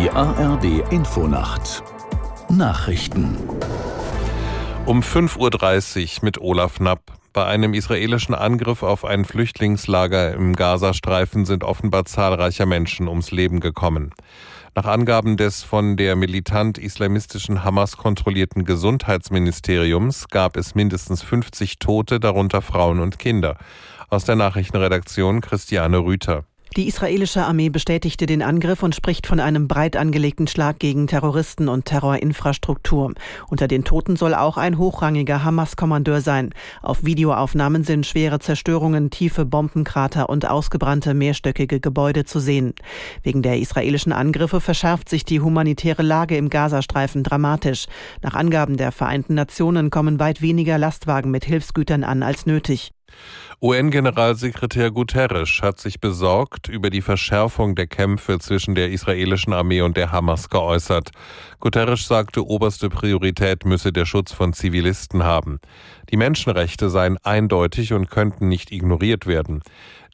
Die ARD Infonacht Nachrichten um 5.30 Uhr mit Olaf Knapp. Bei einem israelischen Angriff auf ein Flüchtlingslager im Gazastreifen sind offenbar zahlreiche Menschen ums Leben gekommen. Nach Angaben des von der militant-islamistischen Hamas kontrollierten Gesundheitsministeriums gab es mindestens 50 Tote, darunter Frauen und Kinder. Aus der Nachrichtenredaktion Christiane Rüther. Die israelische Armee bestätigte den Angriff und spricht von einem breit angelegten Schlag gegen Terroristen und Terrorinfrastruktur. Unter den Toten soll auch ein hochrangiger Hamas-Kommandeur sein. Auf Videoaufnahmen sind schwere Zerstörungen, tiefe Bombenkrater und ausgebrannte mehrstöckige Gebäude zu sehen. Wegen der israelischen Angriffe verschärft sich die humanitäre Lage im Gazastreifen dramatisch. Nach Angaben der Vereinten Nationen kommen weit weniger Lastwagen mit Hilfsgütern an als nötig. UN-Generalsekretär Guterres hat sich besorgt über die Verschärfung der Kämpfe zwischen der israelischen Armee und der Hamas geäußert. Guterres sagte, oberste Priorität müsse der Schutz von Zivilisten haben. Die Menschenrechte seien eindeutig und könnten nicht ignoriert werden.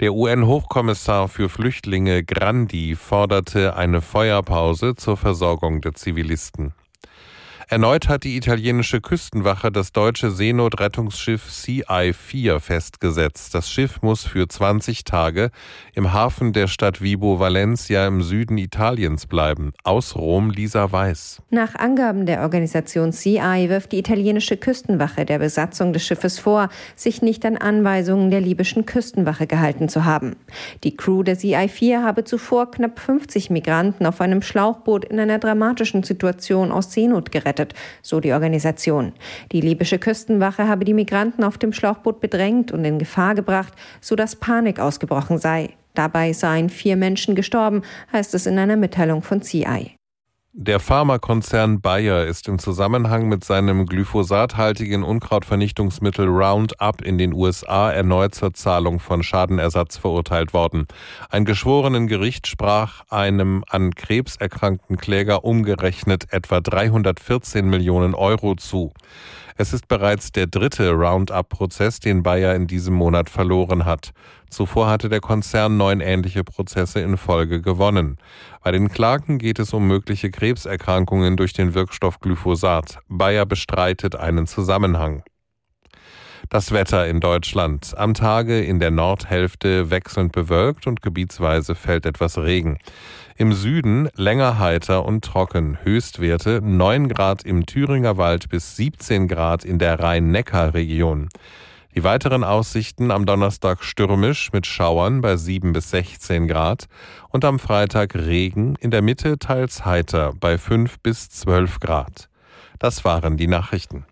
Der UN-Hochkommissar für Flüchtlinge Grandi forderte eine Feuerpause zur Versorgung der Zivilisten. Erneut hat die italienische Küstenwache das deutsche Seenotrettungsschiff CI-4 festgesetzt. Das Schiff muss für 20 Tage im Hafen der Stadt Vibo Valencia im Süden Italiens bleiben. Aus Rom Lisa Weiß. Nach Angaben der Organisation CI wirft die italienische Küstenwache der Besatzung des Schiffes vor, sich nicht an Anweisungen der libyschen Küstenwache gehalten zu haben. Die Crew der CI-4 habe zuvor knapp 50 Migranten auf einem Schlauchboot in einer dramatischen Situation aus Seenot gerettet gerettet, so die Organisation. Die libysche Küstenwache habe die Migranten auf dem Schlauchboot bedrängt und in Gefahr gebracht, sodass Panik ausgebrochen sei. Dabei seien vier Menschen gestorben, heißt es in einer Mitteilung von CI. Der Pharmakonzern Bayer ist im Zusammenhang mit seinem glyphosathaltigen Unkrautvernichtungsmittel Roundup in den USA erneut zur Zahlung von Schadenersatz verurteilt worden. Ein geschworenen Gericht sprach einem an Krebs erkrankten Kläger umgerechnet etwa 314 Millionen Euro zu. Es ist bereits der dritte Roundup-Prozess, den Bayer in diesem Monat verloren hat. Zuvor hatte der Konzern neun ähnliche Prozesse in Folge gewonnen. Bei den Klagen geht es um mögliche Krebserkrankungen durch den Wirkstoff Glyphosat. Bayer bestreitet einen Zusammenhang. Das Wetter in Deutschland. Am Tage in der Nordhälfte wechselnd bewölkt und gebietsweise fällt etwas Regen. Im Süden länger heiter und trocken. Höchstwerte 9 Grad im Thüringer Wald bis 17 Grad in der Rhein-Neckar-Region. Die weiteren Aussichten am Donnerstag stürmisch mit Schauern bei 7 bis 16 Grad und am Freitag Regen, in der Mitte teils heiter bei 5 bis 12 Grad. Das waren die Nachrichten.